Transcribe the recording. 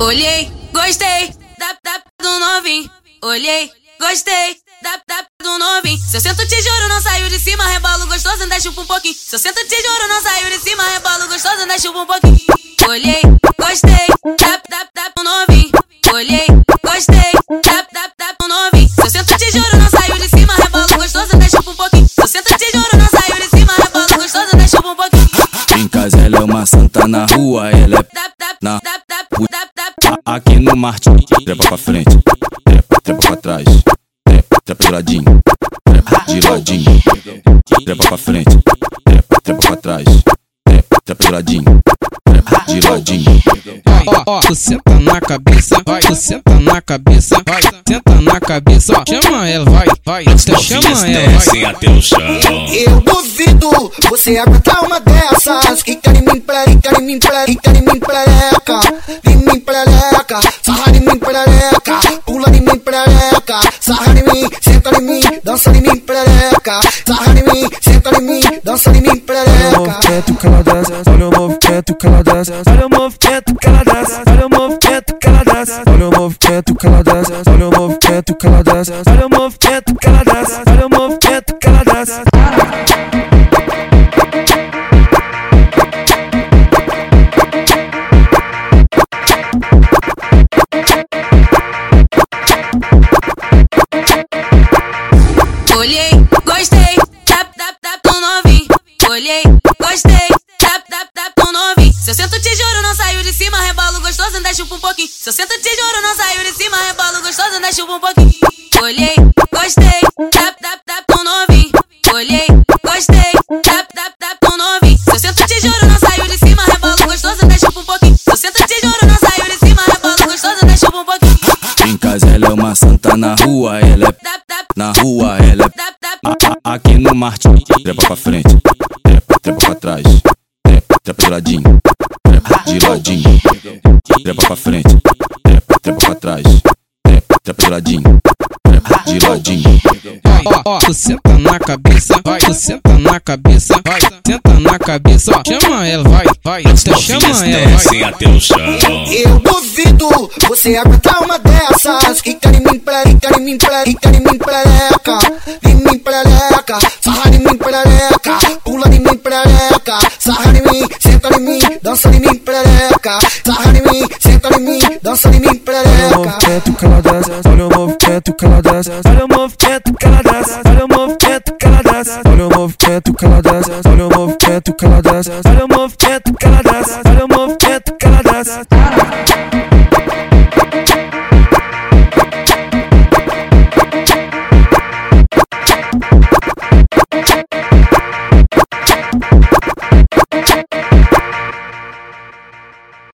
Olhei, gostei da, da do novinho. Olhei, gostei da, da do novinho. Se eu sento te juro, não saiu de cima, rebalo gostoso, anda chupa um pouquinho. Se eu sento te juro, não saiu de cima, rebalo gostoso, anda chupa um pouquinho. Olhei, gostei da, da, da do novinho. Olhei, gostei da, da, da do novinho. Se eu sento te juro, não saiu de cima, rebalo gostoso, anda chupa um pouquinho. Se eu sento te juro, não saiu de cima, rebalo gostoso, anda chupa um pouquinho. Em casa ela é uma santa na rua, ela é A- Aqui no Martin, trepa pra frente, trepa, trepa pra trás, trepa, trepa de ladinho, trepa de ladinho, trepa pra frente, trepa, trepa pra trás, trepa, trepa de ladinho, trepa de ladinho. Ó, ó, tu senta na cabeça, vai, tu senta na cabeça, vai, senta na cabeça, ó, chama ela, vai, vai, tu chama ela, vai. descem até o chão. Eu duvido você aguentar uma dessas. Quica em mim, prerica em mim, prerica em mim, prereca. Prereca. Sarra em mim, prereca. Pula em mim, prereca. Sarra em mim, senta em mim, dança em mim, prereca. Sarra em mim, senta em mim, dança em mim, Olha o movimento que ela desce, olha o movimento que ela desce, olha o movimento que ela desce, olha o movimento que ela desce, olha o movimento que ela desce, olha o movimento que ela desce, olha o movimento que ela olha o movimento que ela. Gostei da, da, da do novinho. Olhei, gostei da, da, da do novinho. Se eu sento te juro, não saiu de cima, rebalo gostoso, anda chupa um pouquinho. Se eu sento te juro, não saiu de cima, rebalo gostoso, anda chupa um pouquinho. Olhei, gostei da, da, da do novinho. Olhei, gostei da, da, da do novinho. Se eu sento te juro, não saiu de cima, rebalo gostoso, anda chupa um pouquinho. Se eu sento te juro, não saiu de cima, rebalo gostoso, anda chupa um pouquinho. Em casa ela é uma santa na rua, ela é na rua, ela é Aqui no Martin, trepa pra frente, trepa, trepa pra trás, trepa, trepa de ladinho, trepa de ladinho, trepa pra frente, trepa, trepa pra trás, trepa, trepa de ladinho, trepa de ladinho. Ó, ó, tu senta na cabeça, vai, tu senta na cabeça, vai, senta na cabeça, ó, chama ela, vai, vai, tu chama ela, vai. até o chão. Eu duvido você aguentar uma dessas. Quica em mim, prerica em mim, prerica em mim, prereca. Sarra em mim, senta em mim, dança em mim, prereca. Sarra em mim, senta em mim, dança em mim, Olha o movimento que ela desce, olha o movimento que ela desce, olha o movimento que ela desce, olha o movimento que ela desce, olha o movimento que ela desce, olha o movimento que ela desce, olha o movimento que ela desce, olha o movimento que ela desce.